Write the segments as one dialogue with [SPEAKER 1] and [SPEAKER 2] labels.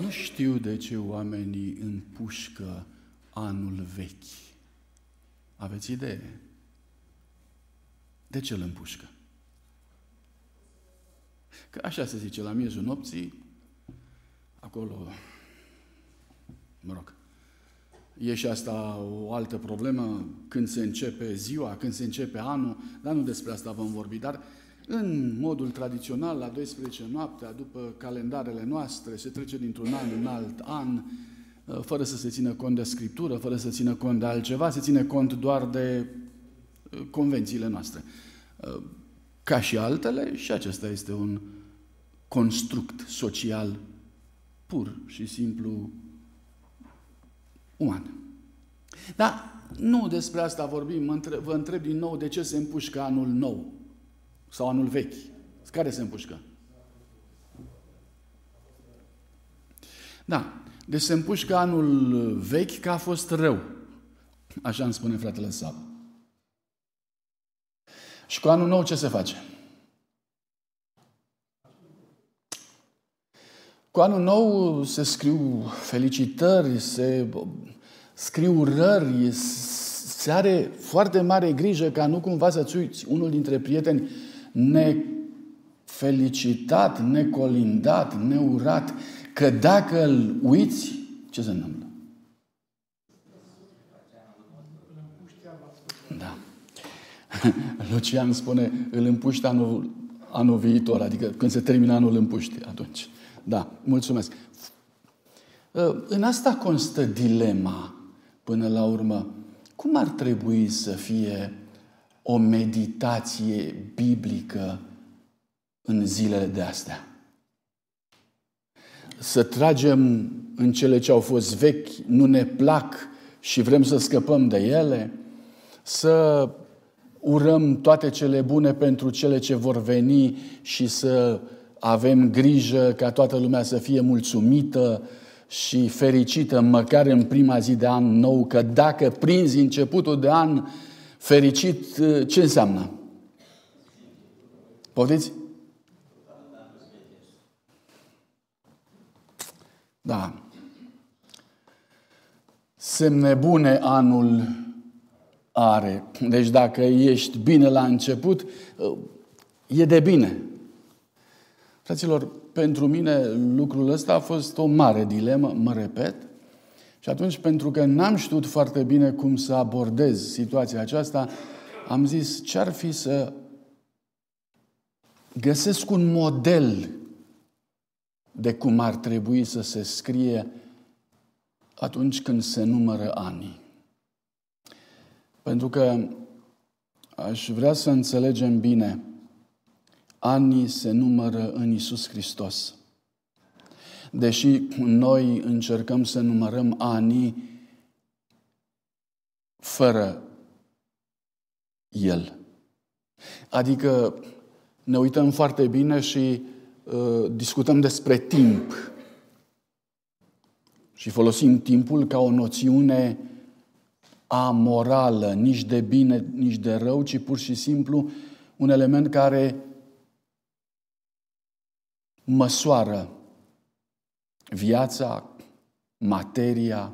[SPEAKER 1] Nu știu de ce oamenii împușcă anul vechi. Aveți idee? De ce îl împușcă? Că așa se zice, la miezul nopții, acolo, mă rog, e și asta o altă problemă, când se începe ziua, când se începe anul, dar nu despre asta vom vorbi, dar în modul tradițional, la 12 noaptea, după calendarele noastre, se trece dintr-un an în alt an, uh, fără să se țină cont de scriptură, fără să țină cont de altceva, se ține cont doar de uh, convențiile noastre. Uh, ca și altele, și acesta este un construct social pur și simplu uman. Dar nu despre asta vorbim, vă întreb din nou de ce se împușcă anul nou sau anul vechi. Care se împușcă? Da. Deci se împușcă anul vechi că a fost rău. Așa îmi spune fratele Sab. Și cu anul nou ce se face? Cu anul nou se scriu felicitări, se scriu rări, se are foarte mare grijă ca nu cumva să-ți uiți unul dintre prieteni nefelicitat, necolindat, neurat, că dacă îl uiți, ce se întâmplă? Da. Lucian spune, îl împuște anul, anul viitor, adică când se termină anul îl împuște atunci. Da, mulțumesc. În asta constă dilema, până la urmă. Cum ar trebui să fie o meditație biblică în zilele de astea. Să tragem în cele ce au fost vechi, nu ne plac și vrem să scăpăm de ele, să urăm toate cele bune pentru cele ce vor veni și să avem grijă ca toată lumea să fie mulțumită și fericită măcar în prima zi de an nou, că dacă prinzi începutul de an Fericit uh, ce înseamnă? Poftiți? Da. Semne bune anul are. Deci dacă ești bine la început, uh, e de bine. Fraților, pentru mine lucrul ăsta a fost o mare dilemă, mă repet, și atunci, pentru că n-am știut foarte bine cum să abordez situația aceasta, am zis ce ar fi să găsesc un model de cum ar trebui să se scrie atunci când se numără anii. Pentru că aș vrea să înțelegem bine, anii se numără în Isus Hristos deși noi încercăm să numărăm anii fără El. Adică ne uităm foarte bine și uh, discutăm despre timp. Și folosim timpul ca o noțiune amorală, nici de bine, nici de rău, ci pur și simplu un element care măsoară viața, materia,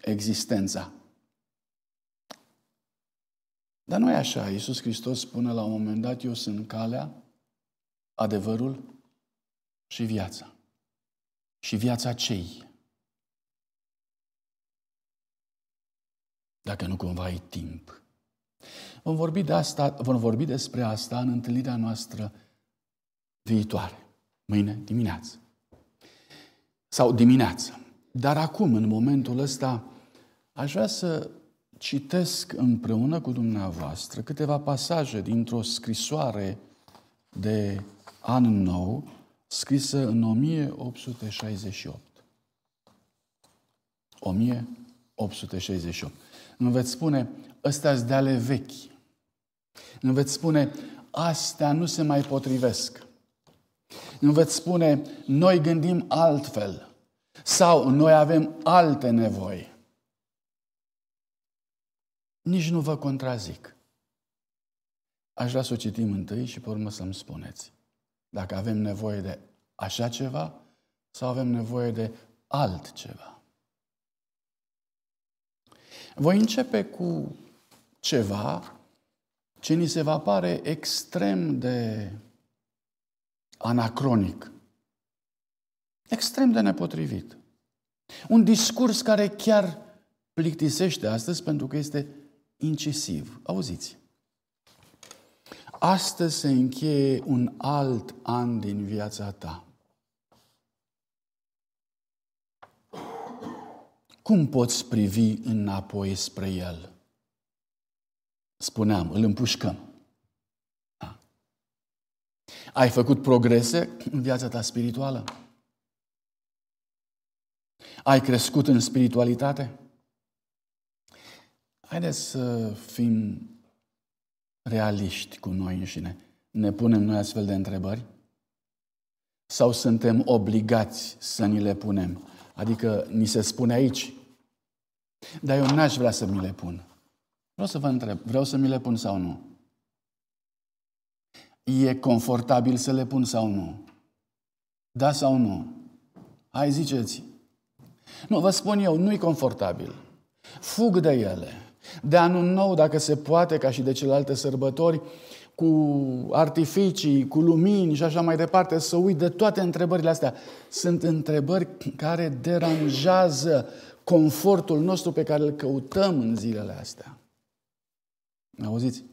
[SPEAKER 1] existența. Dar nu e așa. Iisus Hristos spune la un moment dat, eu sunt calea, adevărul și viața. Și viața cei? Dacă nu cumva ai timp. Vom vorbi, de asta, vom vorbi despre asta în întâlnirea noastră viitoare, mâine dimineață sau dimineață. Dar acum, în momentul ăsta, aș vrea să citesc împreună cu dumneavoastră câteva pasaje dintr-o scrisoare de an nou, scrisă în 1868. 1868. Nu veți spune, ăstea de ale vechi. Nu veți spune, astea nu se mai potrivesc. Nu veți spune, noi gândim altfel sau noi avem alte nevoi. Nici nu vă contrazic. Aș vrea să o citim întâi și pe urmă să-mi spuneți. Dacă avem nevoie de așa ceva sau avem nevoie de altceva? Voi începe cu ceva ce ni se va pare extrem de anacronic, extrem de nepotrivit. Un discurs care chiar plictisește astăzi pentru că este incisiv. Auziți. Astăzi se încheie un alt an din viața ta. Cum poți privi înapoi spre el? Spuneam, îl împușcăm. Da. Ai făcut progrese în viața ta spirituală? Ai crescut în spiritualitate? Haideți să fim realiști cu noi înșine. Ne punem noi astfel de întrebări? Sau suntem obligați să ni le punem? Adică ni se spune aici, dar eu n-aș vrea să mi le pun. Vreau să vă întreb, vreau să mi le pun sau nu? E confortabil să le pun sau nu? Da sau nu? Hai, ziceți. Nu, vă spun eu, nu-i confortabil. Fug de ele. De anul nou, dacă se poate, ca și de celelalte sărbători, cu artificii, cu lumini și așa mai departe, să uit de toate întrebările astea. Sunt întrebări care deranjează confortul nostru pe care îl căutăm în zilele astea. Auziți?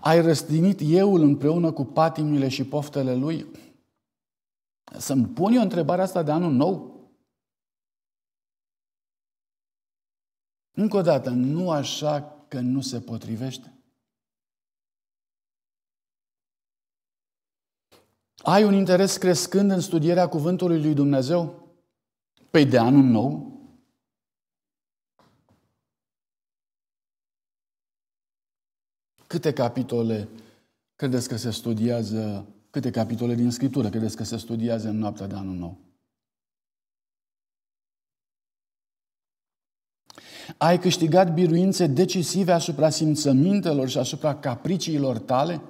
[SPEAKER 1] Ai răstinit euul împreună cu patimile și poftele lui? Să-mi pun eu întrebarea asta de anul nou? Încă o dată, nu așa că nu se potrivește. Ai un interes crescând în studierea Cuvântului lui Dumnezeu? Păi de anul nou? Câte capitole credeți că se studiază, câte capitole din Scriptură credeți că se studiază în noaptea de anul nou? Ai câștigat biruințe decisive asupra simțămintelor și asupra capriciilor tale?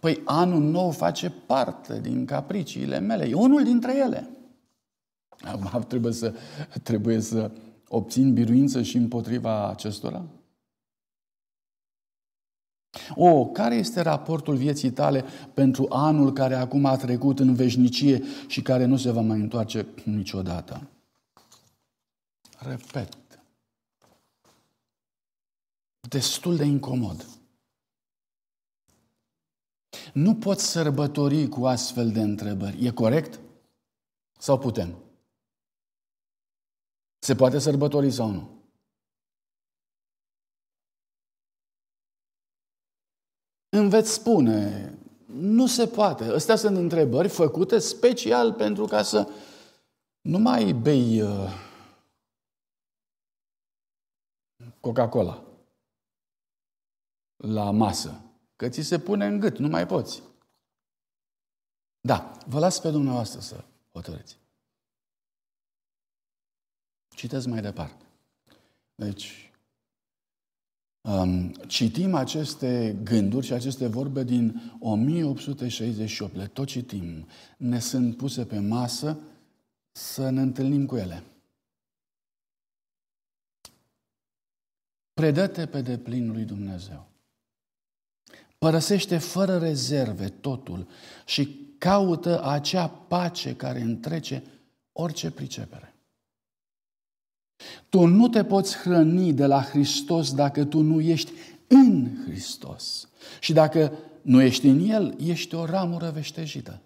[SPEAKER 1] Păi anul nou face parte din capriciile mele. E unul dintre ele. Acum trebuie să, trebuie să obțin biruință și împotriva acestora? O, care este raportul vieții tale pentru anul care acum a trecut în veșnicie și care nu se va mai întoarce niciodată? Repet. Destul de incomod. Nu poți sărbători cu astfel de întrebări. E corect? Sau putem? Se poate sărbători sau nu? Îmi veți spune, nu se poate. Astea sunt întrebări făcute special pentru ca să nu mai bei uh, Coca-Cola la masă. Că ți se pune în gât, nu mai poți. Da, vă las pe dumneavoastră să hotărâți. Citeți mai departe. Deci, um, citim aceste gânduri și aceste vorbe din 1868. Le tot citim. Ne sunt puse pe masă să ne întâlnim cu ele. Predă-te pe deplin lui Dumnezeu. Părăsește fără rezerve totul și caută acea pace care întrece orice pricepere. Tu nu te poți hrăni de la Hristos dacă tu nu ești în Hristos. Și dacă nu ești în El, ești o ramură veștejită.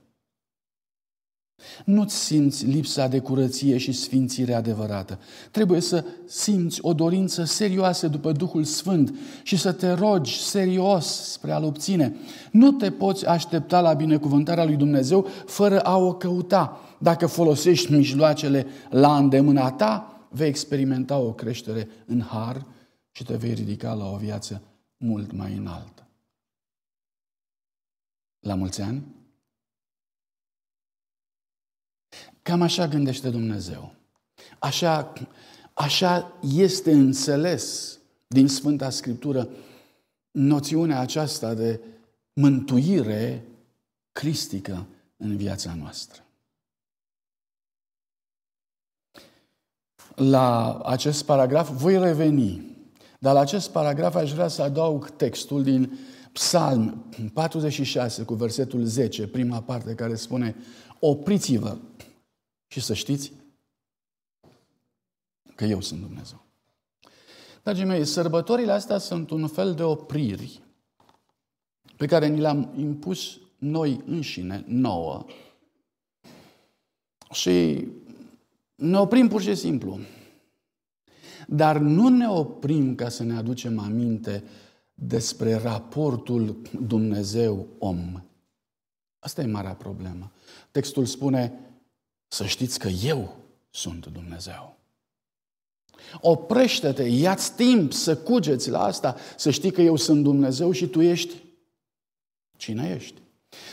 [SPEAKER 1] Nu-ți simți lipsa de curăție și sfințire adevărată. Trebuie să simți o dorință serioasă după Duhul Sfânt și să te rogi serios spre a-L obține. Nu te poți aștepta la binecuvântarea lui Dumnezeu fără a o căuta. Dacă folosești mijloacele la îndemâna ta, vei experimenta o creștere în har și te vei ridica la o viață mult mai înaltă. La mulți ani! Cam așa gândește Dumnezeu. Așa, așa este înțeles din Sfânta Scriptură noțiunea aceasta de mântuire cristică în viața noastră. La acest paragraf, voi reveni. Dar la acest paragraf aș vrea să adaug textul din Psalm 46 cu versetul 10, prima parte care spune Opriți-vă și să știți că eu sunt Dumnezeu. Dragii mei, sărbătorile astea sunt un fel de opriri pe care ni le-am impus noi înșine, nouă. Și ne oprim pur și simplu. Dar nu ne oprim ca să ne aducem aminte despre raportul Dumnezeu-om. Asta e marea problemă. Textul spune să știți că eu sunt Dumnezeu. Oprește-te, ia-ți timp să cugeți la asta, să știi că eu sunt Dumnezeu și tu ești cine ești.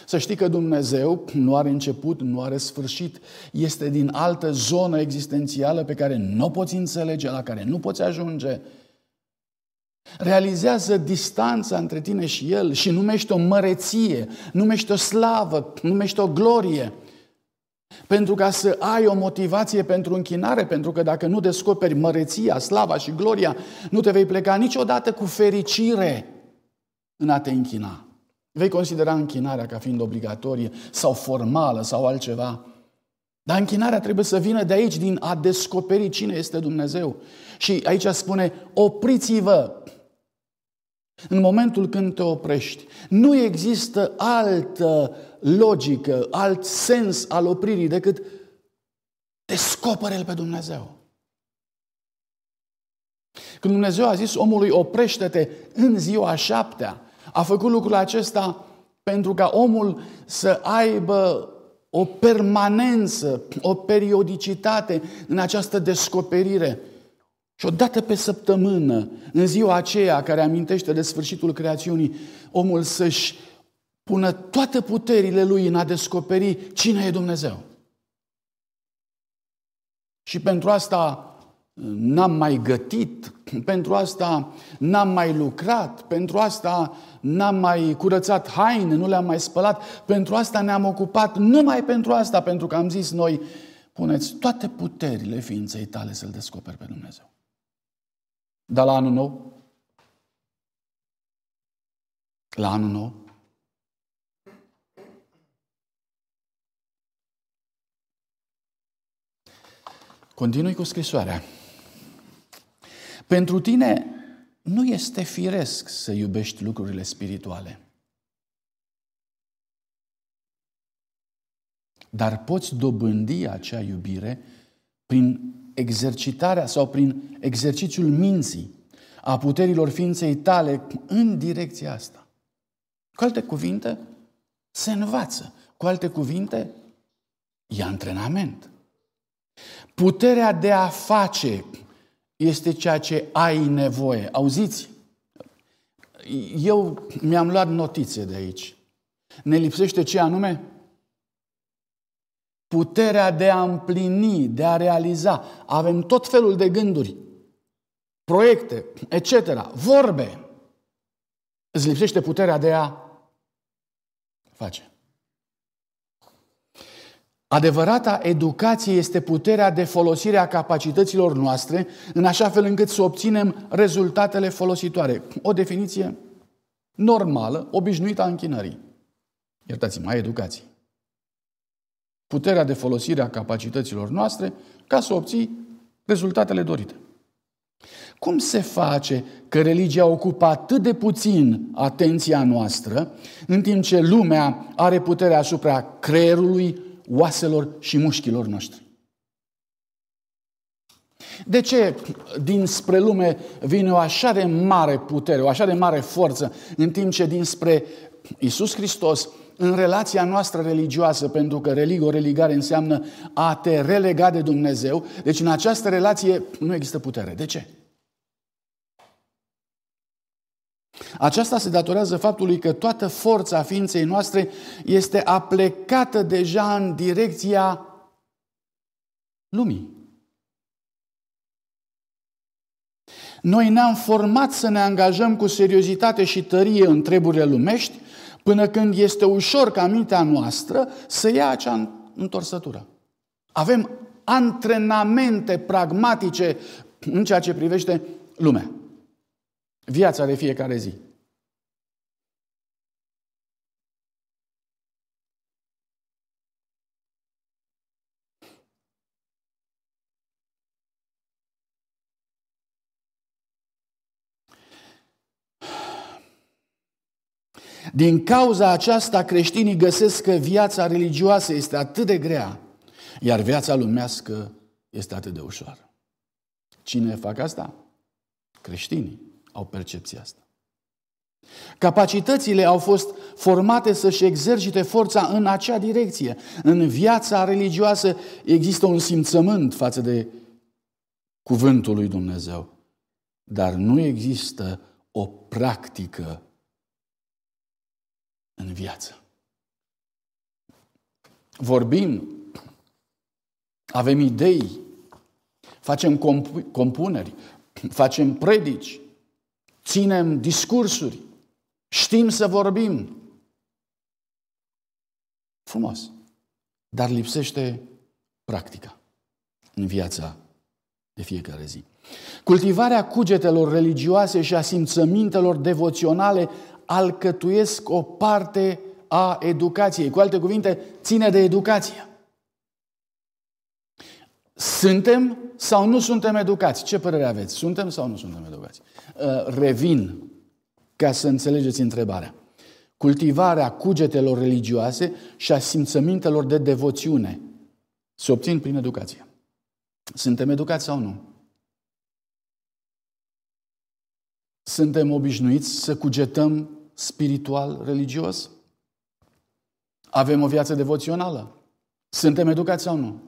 [SPEAKER 1] Să știi că Dumnezeu nu are început, nu are sfârșit, este din altă zonă existențială pe care nu o poți înțelege, la care nu poți ajunge. Realizează distanța între tine și El și numește o măreție, numește o slavă, numește o glorie. Pentru ca să ai o motivație pentru închinare, pentru că dacă nu descoperi măreția, slava și gloria, nu te vei pleca niciodată cu fericire în a te închina. Vei considera închinarea ca fiind obligatorie sau formală sau altceva. Dar închinarea trebuie să vină de aici, din a descoperi cine este Dumnezeu. Și aici spune, opriți-vă în momentul când te oprești. Nu există altă logică, alt sens al opririi decât descoperă-L pe Dumnezeu. Când Dumnezeu a zis omului, oprește-te în ziua șaptea, a făcut lucrul acesta pentru ca omul să aibă o permanență, o periodicitate în această descoperire. Și odată pe săptămână, în ziua aceea care amintește de sfârșitul creațiunii, omul să-și pună toate puterile lui în a descoperi cine e Dumnezeu. Și pentru asta n-am mai gătit, pentru asta n-am mai lucrat, pentru asta n-am mai curățat haine, nu le-am mai spălat, pentru asta ne-am ocupat, numai pentru asta, pentru că am zis noi, puneți toate puterile ființei tale să-L descoperi pe Dumnezeu. Dar la anul nou, la anul nou, Continui cu scrisoarea. Pentru tine nu este firesc să iubești lucrurile spirituale. Dar poți dobândi acea iubire prin exercitarea sau prin exercițiul minții, a puterilor ființei tale în direcția asta. Cu alte cuvinte, se învață. Cu alte cuvinte, e antrenament. Puterea de a face este ceea ce ai nevoie. Auziți? Eu mi-am luat notițe de aici. Ne lipsește ce anume? Puterea de a împlini, de a realiza. Avem tot felul de gânduri, proiecte, etc., vorbe. Îți lipsește puterea de a face. Adevărata educație este puterea de folosire a capacităților noastre în așa fel încât să obținem rezultatele folositoare. O definiție normală, obișnuită a închinării. Iertați-mă, a educației. Puterea de folosire a capacităților noastre ca să obții rezultatele dorite. Cum se face că religia ocupă atât de puțin atenția noastră, în timp ce lumea are puterea asupra creierului, oaselor și mușchilor noștri. De ce dinspre lume vine o așa de mare putere, o așa de mare forță, în timp ce dinspre Isus Hristos, în relația noastră religioasă, pentru că religio, religare înseamnă a te relega de Dumnezeu, deci în această relație nu există putere. De ce? Aceasta se datorează faptului că toată forța ființei noastre este aplecată deja în direcția lumii. Noi ne-am format să ne angajăm cu seriozitate și tărie în treburile lumești, până când este ușor ca mintea noastră să ia acea întorsătură. Avem antrenamente pragmatice în ceea ce privește lumea. Viața de fiecare zi. Din cauza aceasta, creștinii găsesc că viața religioasă este atât de grea, iar viața lumească este atât de ușoară. Cine fac asta? Creștinii au percepția asta. Capacitățile au fost formate să-și exercite forța în acea direcție. În viața religioasă există un simțământ față de cuvântul lui Dumnezeu, dar nu există o practică în viață. Vorbim, avem idei, facem comp- compuneri, facem predici, ținem discursuri, știm să vorbim. Frumos. Dar lipsește practica în viața de fiecare zi. Cultivarea cugetelor religioase și a simțămintelor devoționale alcătuiesc o parte a educației. Cu alte cuvinte, ține de educație. Suntem sau nu suntem educați? Ce părere aveți? Suntem sau nu suntem educați? Uh, revin ca să înțelegeți întrebarea. Cultivarea cugetelor religioase și a simțămintelor de devoțiune se obțin prin educație. Suntem educați sau nu? Suntem obișnuiți să cugetăm spiritual, religios? Avem o viață devoțională? Suntem educați sau nu?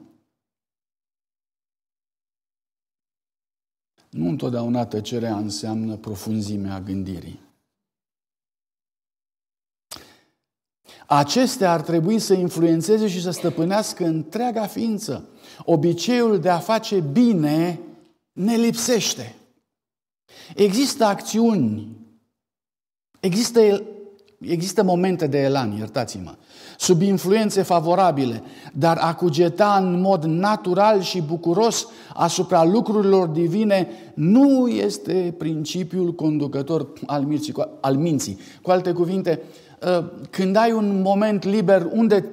[SPEAKER 1] Nu întotdeauna tăcerea înseamnă profunzimea gândirii. Acestea ar trebui să influențeze și să stăpânească întreaga ființă. Obiceiul de a face bine ne lipsește. Există acțiuni Există, există momente de elan, iertați-mă, sub influențe favorabile, dar a cugeta în mod natural și bucuros asupra lucrurilor divine nu este principiul conducător al minții. Al minții. Cu alte cuvinte, ă, când ai un moment liber, unde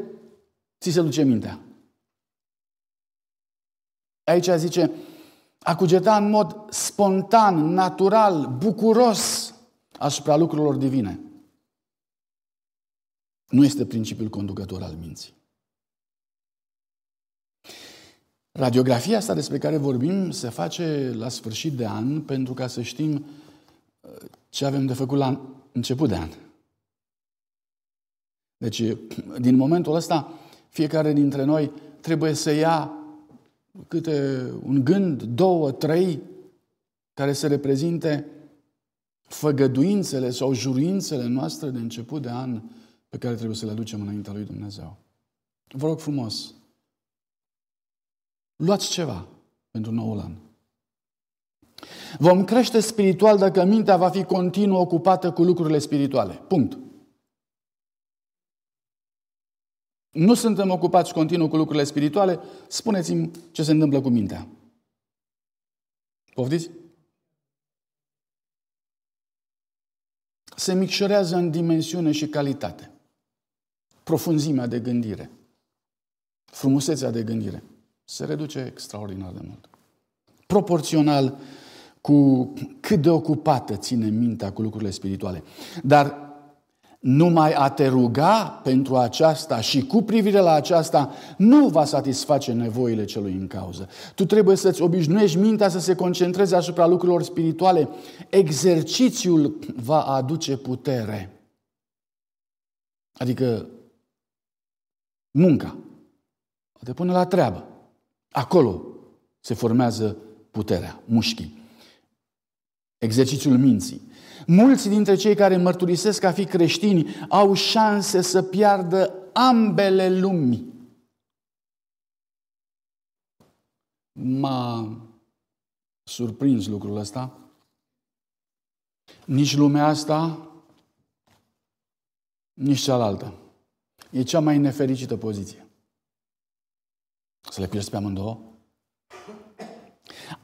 [SPEAKER 1] ți se duce mintea? Aici zice, a cugeta în mod spontan, natural, bucuros asupra lucrurilor divine. Nu este principiul conducător al minții. Radiografia asta despre care vorbim se face la sfârșit de an pentru ca să știm uh, ce avem de făcut la început de an. Deci, din momentul ăsta, fiecare dintre noi trebuie să ia câte un gând, două, trei, care să reprezinte făgăduințele sau juruințele noastre de început de an pe care trebuie să le aducem înaintea lui Dumnezeu. Vă rog frumos, luați ceva pentru noul an. Vom crește spiritual dacă mintea va fi continuu ocupată cu lucrurile spirituale. Punct. Nu suntem ocupați continuu cu lucrurile spirituale, spuneți-mi ce se întâmplă cu mintea. Poftiți? Se micșorează în dimensiune și calitate. Profunzimea de gândire, frumusețea de gândire se reduce extraordinar de mult. Proporțional cu cât de ocupată ține mintea cu lucrurile spirituale. Dar numai a te ruga pentru aceasta și cu privire la aceasta nu va satisface nevoile celui în cauză. Tu trebuie să-ți obișnuiești mintea să se concentreze asupra lucrurilor spirituale. Exercițiul va aduce putere. Adică munca. Te pune la treabă. Acolo se formează puterea, mușchii. Exercițiul minții. Mulți dintre cei care mărturisesc a fi creștini au șanse să piardă ambele lumi. M-a surprins lucrul ăsta. Nici lumea asta, nici cealaltă. E cea mai nefericită poziție. Să le pierzi pe amândouă?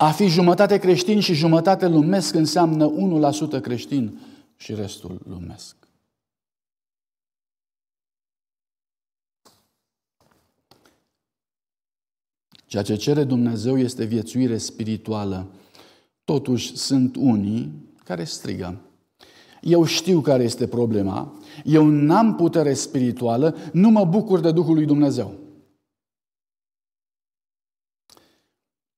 [SPEAKER 1] A fi jumătate creștin și jumătate lumesc înseamnă 1% creștin și restul lumesc. Ceea ce cere Dumnezeu este viețuire spirituală. Totuși sunt unii care strigă. Eu știu care este problema, eu n-am putere spirituală, nu mă bucur de Duhul lui Dumnezeu.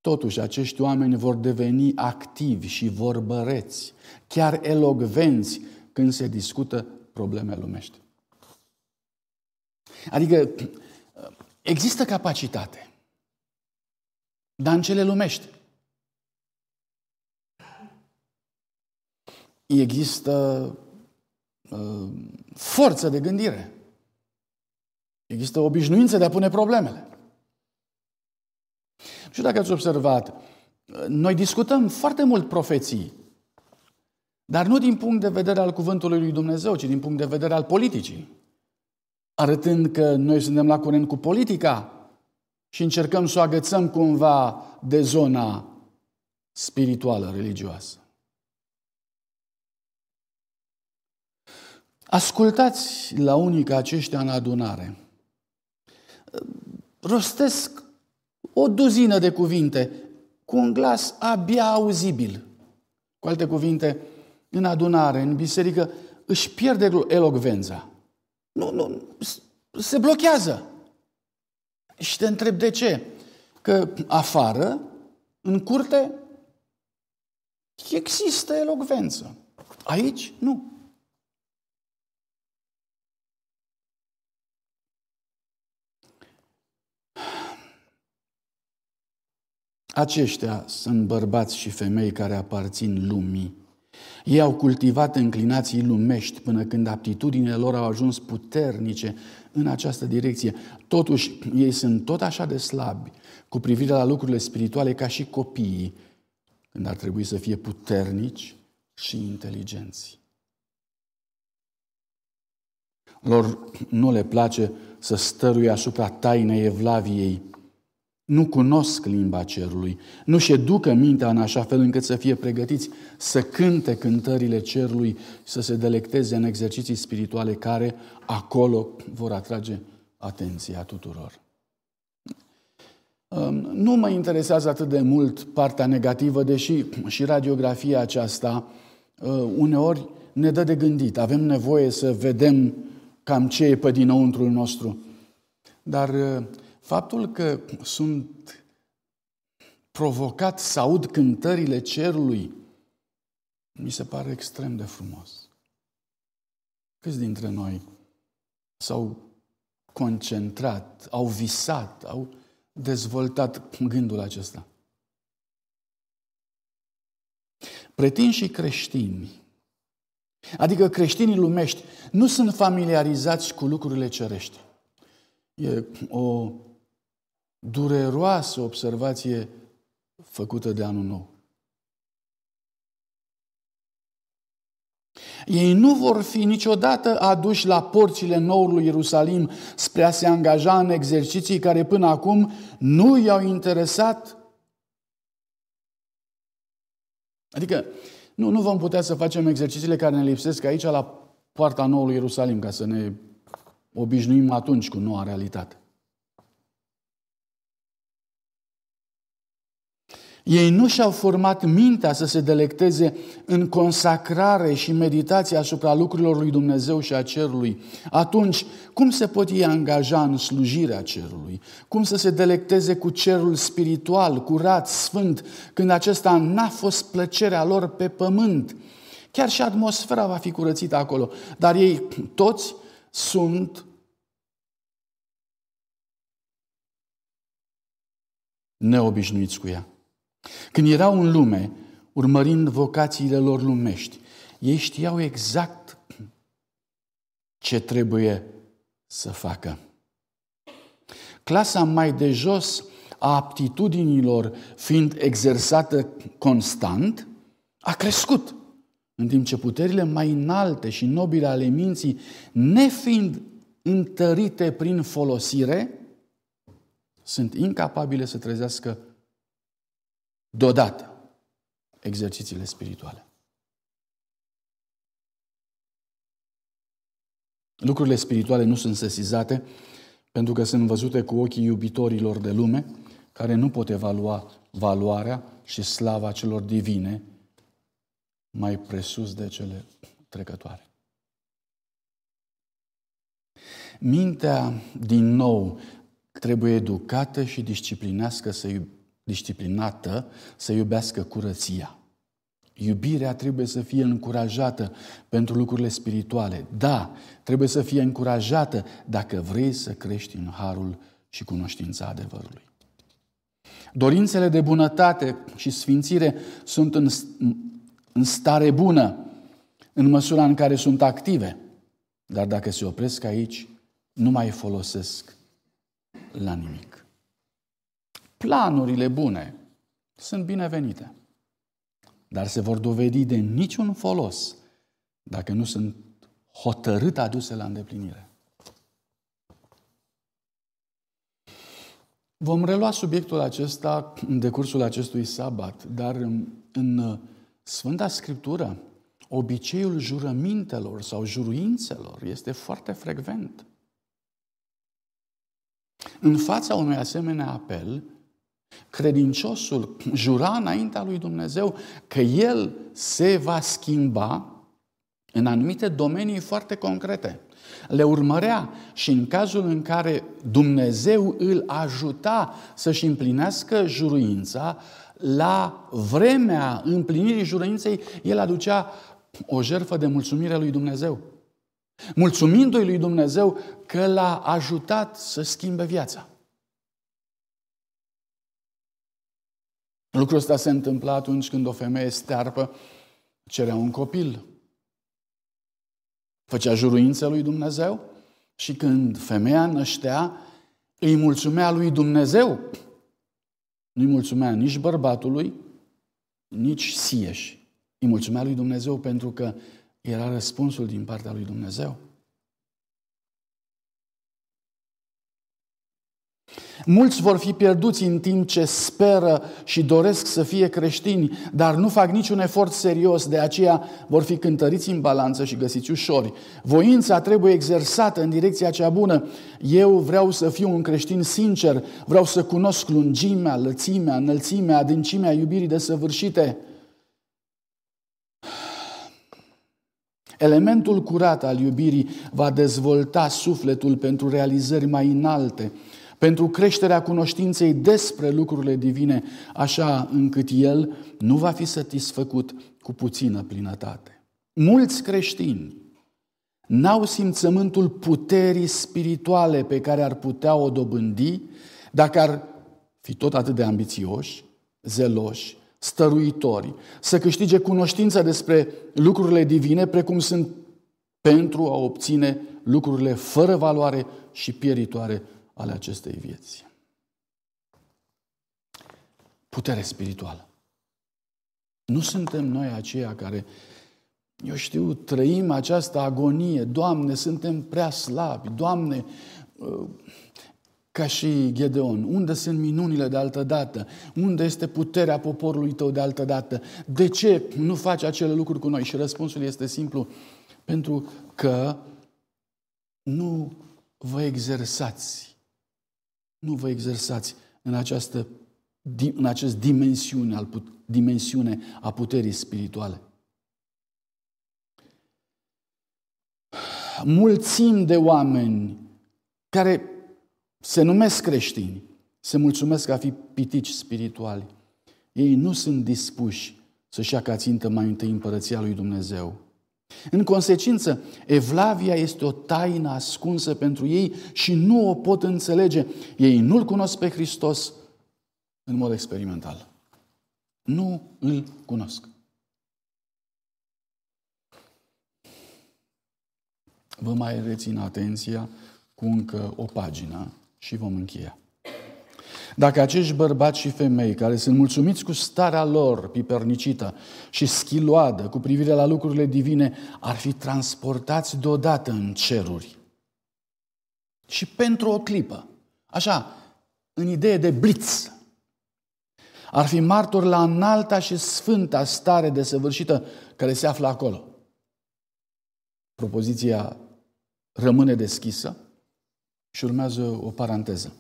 [SPEAKER 1] Totuși, acești oameni vor deveni activi și vorbăreți, chiar elogvenți când se discută probleme lumești. Adică există capacitate, dar în cele lumești. Există uh, forță de gândire. Există obișnuință de a pune problemele. Și dacă ați observat, noi discutăm foarte mult profeții, dar nu din punct de vedere al cuvântului lui Dumnezeu, ci din punct de vedere al politicii. Arătând că noi suntem la curent cu politica și încercăm să o agățăm cumva de zona spirituală, religioasă. Ascultați la unii ca aceștia în adunare. Rostesc o duzină de cuvinte cu un glas abia auzibil. Cu alte cuvinte, în adunare, în biserică, își pierde elogvența. Nu, nu, se blochează. Și te întreb de ce? Că afară, în curte, există elogvență. Aici, nu. Aceștia sunt bărbați și femei care aparțin lumii. Ei au cultivat înclinații lumești până când aptitudinile lor au ajuns puternice în această direcție. Totuși, ei sunt tot așa de slabi cu privire la lucrurile spirituale ca și copiii, când ar trebui să fie puternici și inteligenți. Lor nu le place să stăruie asupra tainei Evlaviei, nu cunosc limba cerului, nu-și educă mintea în așa fel încât să fie pregătiți să cânte cântările cerului, să se delecteze în exerciții spirituale care acolo vor atrage atenția tuturor. Nu mă interesează atât de mult partea negativă, deși și radiografia aceasta uh, uneori ne dă de gândit. Avem nevoie să vedem cam ce e pe dinăuntrul nostru. Dar uh, Faptul că sunt provocat să aud cântările cerului, mi se pare extrem de frumos. Câți dintre noi s-au concentrat, au visat, au dezvoltat gândul acesta? Pretinși creștini, adică creștinii lumești, nu sunt familiarizați cu lucrurile cerești. E o dureroasă observație făcută de anul nou. Ei nu vor fi niciodată aduși la porțile noului Ierusalim spre a se angaja în exerciții care până acum nu i-au interesat. Adică nu, nu vom putea să facem exercițiile care ne lipsesc aici la poarta noului Ierusalim ca să ne obișnuim atunci cu noua realitate. Ei nu și-au format mintea să se delecteze în consacrare și meditație asupra lucrurilor lui Dumnezeu și a cerului. Atunci, cum se pot ei angaja în slujirea cerului? Cum să se delecteze cu cerul spiritual, curat, sfânt, când acesta n-a fost plăcerea lor pe pământ? Chiar și atmosfera va fi curățită acolo. Dar ei toți sunt neobișnuiți cu ea. Când erau în lume, urmărind vocațiile lor lumești, ei știau exact ce trebuie să facă. Clasa mai de jos a aptitudinilor fiind exersată constant, a crescut, în timp ce puterile mai înalte și nobile ale minții, nefiind întărite prin folosire, sunt incapabile să trezească deodată exercițiile spirituale. Lucrurile spirituale nu sunt sesizate pentru că sunt văzute cu ochii iubitorilor de lume, care nu pot evalua valoarea și slava celor divine mai presus de cele trecătoare. Mintea, din nou, trebuie educată și disciplinească să iub- disciplinată să iubească curăția. Iubirea trebuie să fie încurajată pentru lucrurile spirituale. Da, trebuie să fie încurajată dacă vrei să crești în harul și cunoștința adevărului. Dorințele de bunătate și sfințire sunt în, în stare bună, în măsura în care sunt active. Dar dacă se opresc aici, nu mai folosesc la nimic. Planurile bune sunt binevenite, dar se vor dovedi de niciun folos dacă nu sunt hotărât aduse la îndeplinire. Vom relua subiectul acesta în decursul acestui sabat, dar în Sfânta Scriptură, obiceiul jurămintelor sau juruințelor este foarte frecvent. În fața unui asemenea apel, credinciosul jura înaintea lui Dumnezeu că el se va schimba în anumite domenii foarte concrete. Le urmărea și în cazul în care Dumnezeu îl ajuta să-și împlinească juruința, la vremea împlinirii juruinței, el aducea o jertfă de mulțumire lui Dumnezeu. Mulțumindu-i lui Dumnezeu că l-a ajutat să schimbe viața. Lucrul ăsta se întâmplă atunci când o femeie stearpă cerea un copil. Făcea juruință lui Dumnezeu și când femeia năștea, îi mulțumea lui Dumnezeu. Nu-i mulțumea nici bărbatului, nici sieși. Îi mulțumea lui Dumnezeu pentru că era răspunsul din partea lui Dumnezeu. Mulți vor fi pierduți în timp ce speră și doresc să fie creștini, dar nu fac niciun efort serios, de aceea vor fi cântăriți în balanță și găsiți ușori. Voința trebuie exersată în direcția cea bună. Eu vreau să fiu un creștin sincer, vreau să cunosc lungimea, lățimea, înălțimea, adâncimea iubirii desăvârșite. Elementul curat al iubirii va dezvolta sufletul pentru realizări mai înalte, pentru creșterea cunoștinței despre lucrurile divine, așa încât el nu va fi satisfăcut cu puțină plinătate. Mulți creștini n-au simțământul puterii spirituale pe care ar putea o dobândi dacă ar fi tot atât de ambițioși, zeloși, stăruitori, să câștige cunoștința despre lucrurile divine, precum sunt pentru a obține lucrurile fără valoare și pieritoare ale acestei vieți. Putere spirituală. Nu suntem noi aceia care, eu știu, trăim această agonie. Doamne, suntem prea slabi. Doamne, uh, ca și Gedeon, unde sunt minunile de altă dată? Unde este puterea poporului tău de altă dată? De ce nu faci acele lucruri cu noi? Și răspunsul este simplu, pentru că nu vă exersați nu vă exersați în această în acest dimensiune, al, dimensiune a puterii spirituale. Mulțim de oameni care se numesc creștini, se mulțumesc a fi pitici spirituali. Ei nu sunt dispuși să-și ia ca țintă mai întâi împărăția lui Dumnezeu. În consecință, Evlavia este o taină ascunsă pentru ei și nu o pot înțelege. Ei nu-L cunosc pe Hristos în mod experimental. Nu îl cunosc. Vă mai rețin atenția cu încă o pagină și vom încheia. Dacă acești bărbați și femei care sunt mulțumiți cu starea lor pipernicită și schiloadă cu privire la lucrurile divine ar fi transportați deodată în ceruri și pentru o clipă, așa, în idee de blitz, Ar fi martor la înalta și sfânta stare desăvârșită care se află acolo. Propoziția rămâne deschisă și urmează o paranteză.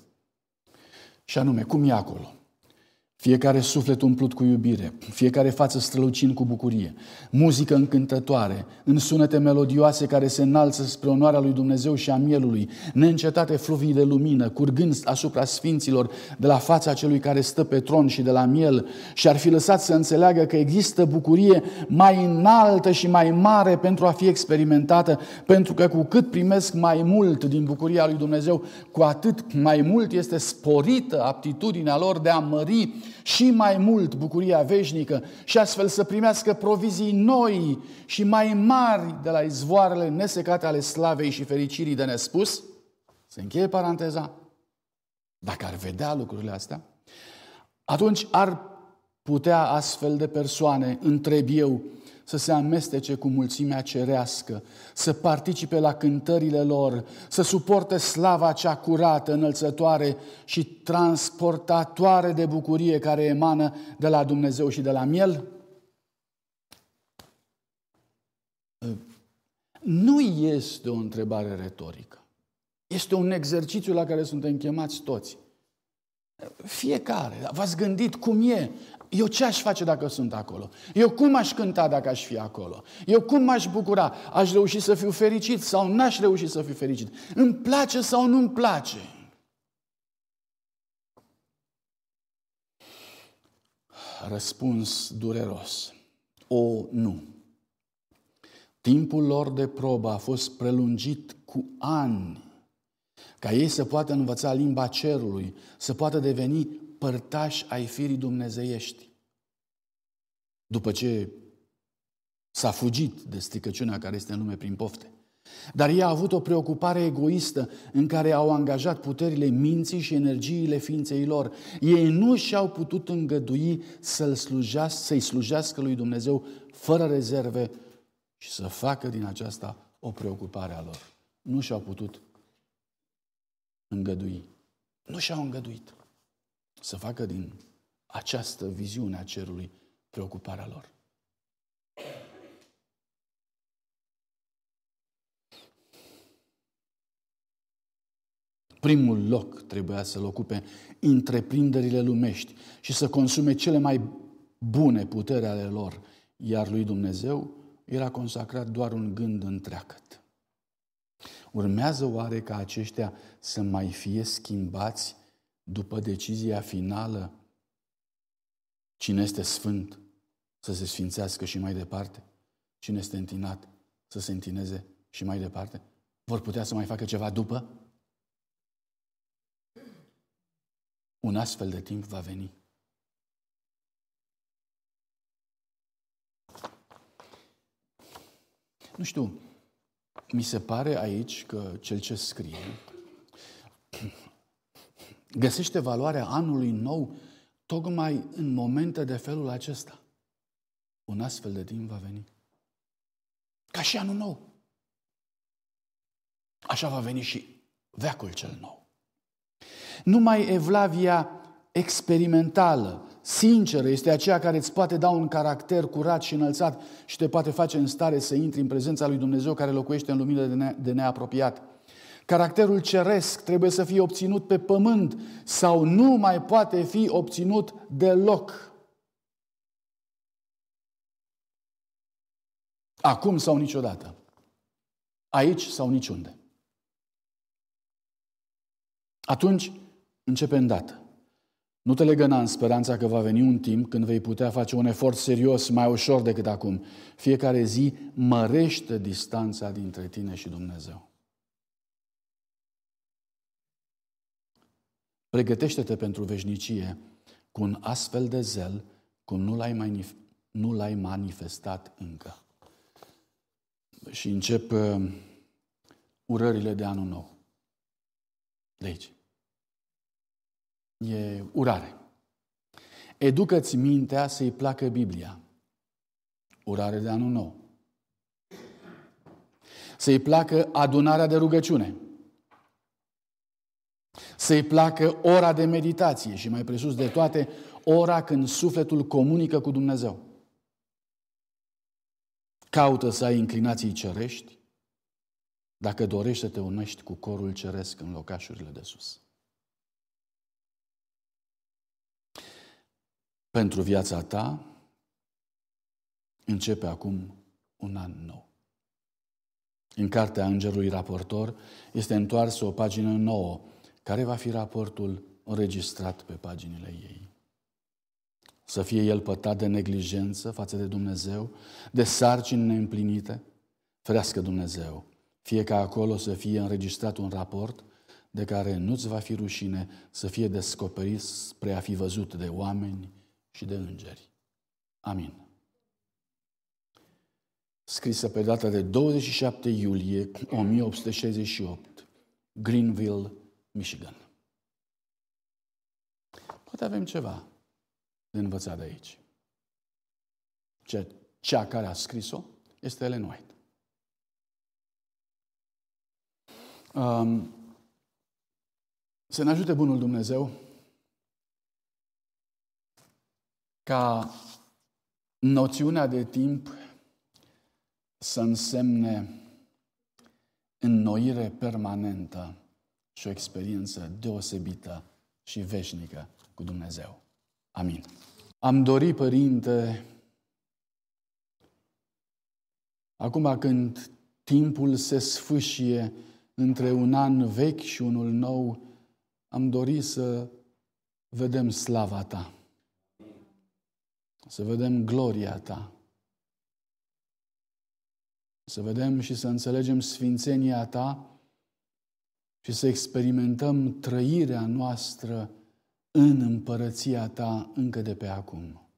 [SPEAKER 1] Și anume, cum e acolo? Fiecare suflet umplut cu iubire, fiecare față strălucind cu bucurie, muzică încântătoare, în sunete melodioase care se înalță spre onoarea lui Dumnezeu și a mielului, neîncetate fluvii de lumină, curgând asupra sfinților de la fața celui care stă pe tron și de la miel și ar fi lăsat să înțeleagă că există bucurie mai înaltă și mai mare pentru a fi experimentată, pentru că cu cât primesc mai mult din bucuria lui Dumnezeu, cu atât mai mult este sporită aptitudinea lor de a mări și mai mult bucuria veșnică și astfel să primească provizii noi și mai mari de la izvoarele nesecate ale slavei și fericirii de nespus? Se încheie paranteza. Dacă ar vedea lucrurile astea, atunci ar putea astfel de persoane, întreb eu, să se amestece cu mulțimea cerească, să participe la cântările lor, să suporte slava cea curată, înălțătoare și transportatoare de bucurie care emană de la Dumnezeu și de la miel? Nu este o întrebare retorică. Este un exercițiu la care suntem chemați toți. Fiecare. V-ați gândit cum e? Eu ce aș face dacă sunt acolo? Eu cum aș cânta dacă aș fi acolo? Eu cum m-aș bucura? Aș reuși să fiu fericit sau n-aș reuși să fiu fericit? Îmi place sau nu-mi place? Răspuns dureros. O, nu. Timpul lor de probă a fost prelungit cu ani ca ei să poată învăța limba cerului, să poată deveni părtași ai firii dumnezeiești. După ce s-a fugit de stricăciunea care este în lume prin pofte. Dar ei au avut o preocupare egoistă în care au angajat puterile minții și energiile ființei lor. Ei nu și-au putut îngădui să-l slujească, să-i slujească lui Dumnezeu fără rezerve și să facă din aceasta o preocupare a lor. Nu și-au putut îngădui. Nu și-au îngăduit să facă din această viziune a cerului preocuparea lor. Primul loc trebuia să-l ocupe întreprinderile lumești și să consume cele mai bune putere ale lor, iar lui Dumnezeu era consacrat doar un gând întreagăt. Urmează oare ca aceștia să mai fie schimbați după decizia finală, cine este sfânt să se sfințească și mai departe, cine este întinat să se întineze și mai departe, vor putea să mai facă ceva după? Un astfel de timp va veni. Nu știu, mi se pare aici că cel ce scrie găsește valoarea anului nou tocmai în momente de felul acesta. Un astfel de timp va veni. Ca și anul nou. Așa va veni și veacul cel nou. Numai evlavia experimentală, sinceră, este aceea care îți poate da un caracter curat și înălțat și te poate face în stare să intri în prezența lui Dumnezeu care locuiește în lumină de, ne- de neapropiat. Caracterul ceresc trebuie să fie obținut pe pământ sau nu mai poate fi obținut deloc. Acum sau niciodată. Aici sau niciunde. Atunci începe îndată. Nu te legăna în speranța că va veni un timp când vei putea face un efort serios mai ușor decât acum. Fiecare zi mărește distanța dintre tine și Dumnezeu. Pregătește-te pentru veșnicie cu un astfel de zel cum nu l-ai, manif- nu l-ai manifestat încă. Și încep uh, urările de anul nou. De aici. E urare. Educă-ți mintea să-i placă Biblia. Urare de anul nou. Să-i placă adunarea de rugăciune. Să-i placă ora de meditație și mai presus de toate, ora când sufletul comunică cu Dumnezeu. Caută să ai inclinații cerești, dacă dorești să te unești cu corul ceresc în locașurile de sus. Pentru viața ta începe acum un an nou. În cartea Îngerului Raportor este întoarsă o pagină nouă, care va fi raportul înregistrat pe paginile ei. Să fie el pătat de neglijență față de Dumnezeu, de sarcini neîmplinite, ferească Dumnezeu, fie ca acolo să fie înregistrat un raport de care nu-ți va fi rușine să fie descoperit spre a fi văzut de oameni și de îngeri. Amin. Scrisă pe data de 27 iulie 1868, Greenville, Michigan. Poate avem ceva de învățat de aici. Cea care a scris-o este Ellen White. Um, să ne ajute Bunul Dumnezeu ca noțiunea de timp să însemne înnoire permanentă și o experiență deosebită și veșnică cu Dumnezeu. Amin. Am dorit, Părinte, acum când timpul se sfâșie între un an vechi și unul nou, am dorit să vedem slava Ta, să vedem gloria Ta, să vedem și să înțelegem sfințenia Ta și să experimentăm trăirea noastră în împărăția Ta încă de pe acum.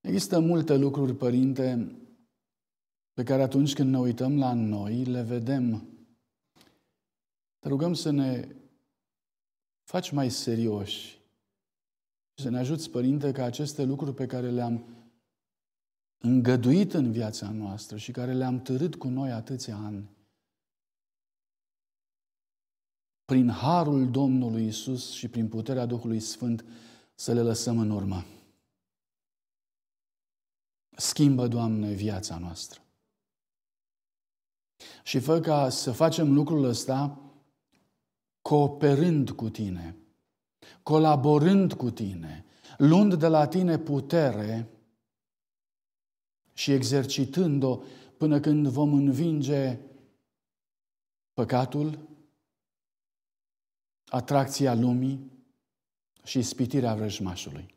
[SPEAKER 1] Există multe lucruri, Părinte, pe care atunci când ne uităm la noi, le vedem. Te rugăm să ne faci mai serioși și să ne ajuți, Părinte, ca aceste lucruri pe care le-am îngăduit în viața noastră și care le-am târât cu noi atâția ani, prin harul Domnului Isus și prin puterea Duhului Sfânt să le lăsăm în urmă. Schimbă, Doamne, viața noastră. Și fă ca să facem lucrul ăsta cooperând cu tine, colaborând cu tine, luând de la tine putere și exercitând-o până când vom învinge păcatul, atracția lumii și spitirea vrăjmașului.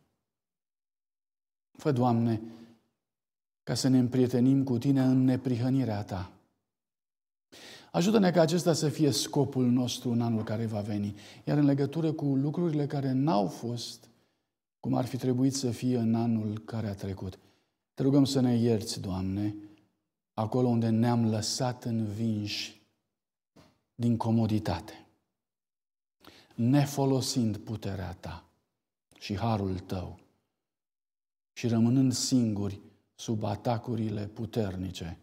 [SPEAKER 1] Fă, Doamne, ca să ne împrietenim cu Tine în neprihănirea Ta. Ajută-ne ca acesta să fie scopul nostru în anul care va veni. Iar în legătură cu lucrurile care n-au fost cum ar fi trebuit să fie în anul care a trecut, te rugăm să ne ierți, Doamne, acolo unde ne-am lăsat învinși din comoditate, nefolosind puterea Ta și harul Tău și rămânând singuri sub atacurile puternice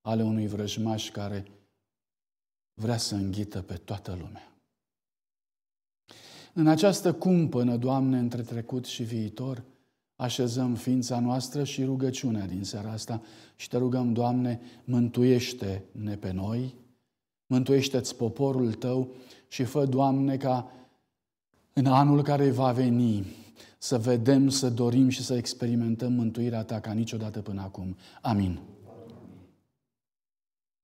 [SPEAKER 1] ale unui vrăjmaș care vrea să înghită pe toată lumea. În această cumpănă, Doamne, între trecut și viitor, așezăm ființa noastră și rugăciunea din seara asta și te rugăm, Doamne, mântuiește-ne pe noi, mântuiește-ți poporul Tău și fă, Doamne, ca în anul care va veni să vedem, să dorim și să experimentăm mântuirea Ta ca niciodată până acum. Amin.